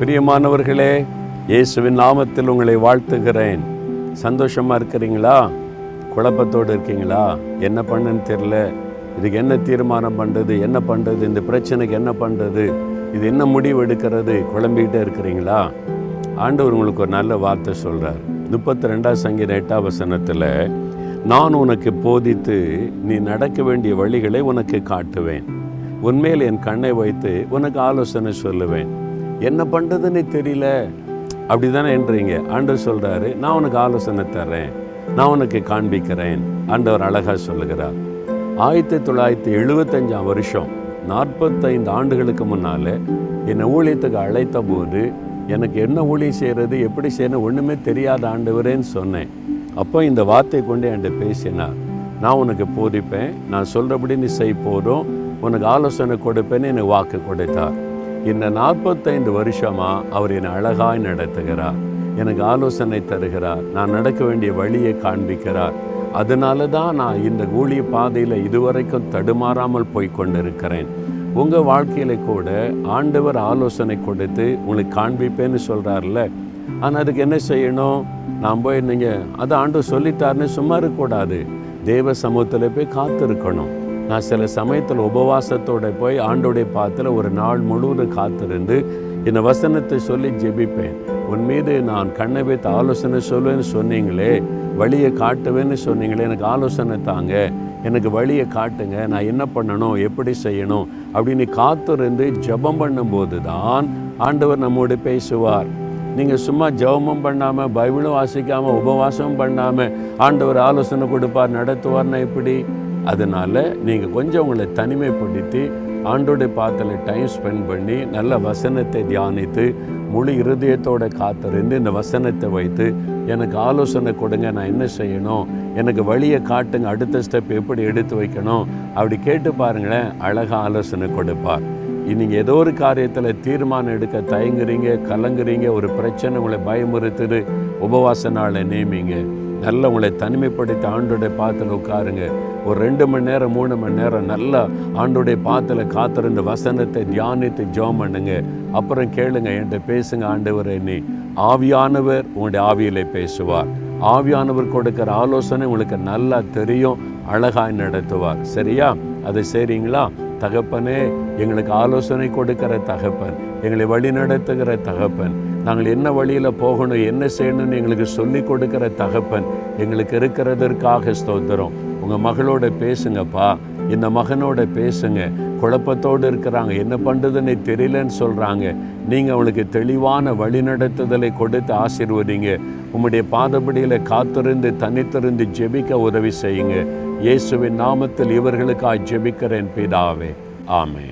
பிரியமானவர்களே இயேசுவின் நாமத்தில் உங்களை வாழ்த்துகிறேன். சந்தோஷமாக இருக்கிறீங்களா? குழப்பத்தோடு இருக்கீங்களா? என்ன பண்ணுன்னு தெரில இதுக்கு என்ன தீர்மானம் பண்ணுறது என்ன பண்ணுறது இந்த பிரச்சனைக்கு என்ன பண்ணுறது இது என்ன முடிவு எடுக்கிறது? குழம்பிக்கிட்டே இருக்கிறீங்களா? ஆண்டவர் உங்களுக்கு ஒரு நல்ல வார்த்தை சொல்கிறார் முப்பத்தி ரெண்டாம் சங்கீத எட்டாம் வசனத்தில் நான் உனக்கு போதித்து நீ நடக்க வேண்டிய வழிகளை உனக்கு காட்டுவேன். உன்மேல் என் கண்ணை வைத்து உனக்கு ஆலோசனை சொல்லுவேன். என்ன பண்ணுறதுன்னு தெரியல. அப்படி தானே என்றீங்க. ஆண்டவர் சொல்கிறாரு நான் உனக்கு ஆலோசனை தர்றேன். நான் உனக்கு காண்பிக்கிறேன். ஆண்டவர் அழகாக சொல்லுகிறார். ஆயிரத்தி தொள்ளாயிரத்தி எழுபத்தஞ்சாம் வருஷம் நாற்பத்தைந்து ஆண்டுகளுக்கு முன்னால் என்னை ஊழியத்துக்கு அழைத்த போது எனக்கு என்ன ஊழியம் செய்கிறது எப்படி செய்யணும் ஒன்றுமே தெரியாத ஆண்டவரேன்னு சொன்னேன். அப்போ இந்த வார்த்தை கொண்டு என்கிட்ட பேசினார். நான் உனக்கு போதிப்பேன். நான் சொல்கிறபடி நீ செய் போதும். உனக்கு ஆலோசனை கொடுப்பேன்னு எனக்கு வாக்கு கொடுத்தார். இந்த நாற்பத்தைந்து வருஷமாக அவர் என்னை அழகாய் நடத்துகிறார். எனக்கு ஆலோசனை தருகிறார். நான் நடக்க வேண்டிய வழியை காண்பிக்கிறார். அதனால தான் நான் இந்த கூலிய பாதையில் இதுவரைக்கும் தடுமாறாமல் போய் கொண்டிருக்கிறேன். உங்கள் வாழ்க்கையில் கூட ஆண்டவர் ஆலோசனை கொடுத்து உங்களுக்கு காண்பிப்பேன்னு சொல்கிறார்ல ஆனால் அதுக்கு என்ன செய்யணும்? நான் போய் நீங்கள் அதை ஆண்டு சொல்லிட்டாருன்னு சும்மா இருக்கக்கூடாது. தேவ சமூகத்தில் போய் காத்திருக்கணும். நான் சில சமயத்தில் உபவாசத்தோட போய் ஆண்டோடைய பாத்தில் ஒரு நாள் முழுவதும் காத்திருந்து இந்த வசனத்தை சொல்லி ஜெபிப்பேன். உன் மீது நான் கண்ணை வைத்து ஆலோசனை சொல்லுவேன்னு சொன்னீங்களே வழியை காட்டுவேன்னு சொன்னீங்களே எனக்கு ஆலோசனை தாங்க. எனக்கு வழியை காட்டுங்க நான் என்ன பண்ணணும் எப்படி செய்யணும் அப்படின்னு காத்திருந்து ஜெபம் பண்ணும்போது தான் ஆண்டவர் நம்மோடு பேசுவார். நீங்கள் சும்மா ஜபமும் பண்ணாமல் பைபிளும் வாசிக்காமல் உபவாசமும் பண்ணாமல் ஆண்டவர் ஆலோசனை கொடுப்பார் நடத்துவார்னா எப்படி? அதனால் நீங்கள் கொஞ்சம் உங்களை தனிமைப்படுத்தி ஆண்டோடைய பாத்தில் டைம் ஸ்பெண்ட் பண்ணி நல்ல வசனத்தை தியானித்து முழு இருதயத்தோட காத்திருந்து இந்த வசனத்தை வைத்து எனக்கு ஆலோசனை கொடுங்க நான் என்ன செய்யணும் எனக்கு வழியை காட்டுங்க அடுத்த ஸ்டெப் எப்படி எடுத்து வைக்கணும் அப்படி கேட்டு பாருங்களேன் அழகாக ஆலோசனை கொடுப்பார். நீங்கள் ஏதோ ஒரு காரியத்தில் தீர்மானம் எடுக்க தயங்குறீங்க கலங்குறீங்க ஒரு பிரச்சனை உங்களை பயமுறுத்துது உபவாச நாளை நேமிங்க நல்ல உங்களை தனிமைப்படுத்தி ஆண்டோடைய பாத்தில் உட்காருங்க. ஒரு ரெண்டு மணி நேரம் மூணு மணி நேரம் நல்லா ஆண்டோடைய பாத்தில் காத்திருந்த வசனத்தை தியானித்து ஜோம் பண்ணுங்க. அப்புறம் கேளுங்க என்கிட்ட பேசுங்க ஆண்டவர் நீ. ஆவியானவர் உங்களுடைய ஆவியிலே பேசுவார். ஆவியானவர் கொடுக்கிற ஆலோசனை உங்களுக்கு நல்லா தெரியும் அழகாய் நடத்துவார். சரியா? அதை சரிங்களா தகப்பனே எங்களுக்கு ஆலோசனை கொடுக்கிற தகப்பன் எங்களை வழி நடத்துகிற தகப்பன் நாங்கள் என்ன வழியில் போகணும் என்ன செய்யணும்னு எங்களுக்கு சொல்லி கொடுக்கிற தகப்பன் எங்களுக்கு இருக்கிறதற்காக ஸ்தோத்திரம். உங்கள் மகளோட பேசுங்கப்பா. இந்த மகனோட பேசுங்க. குழப்பத்தோடு இருக்கிறாங்க. என்ன பண்ணுறதுன்னு தெரியலன்னு சொல்கிறாங்க நீங்கள் அவளுக்கு தெளிவான வழிநடத்துதலை கொடுத்து ஆசீர்வதிங்க. உம்முடைய பாதபடியில் காத்திருந்து தனித்திருந்து ஜெபிக்க உதவி செய்யுங்க. இயேசுவின் நாமத்தில் இவர்களுக்காக ஜெபிக்கிறேன் பிதாவே. ஆமே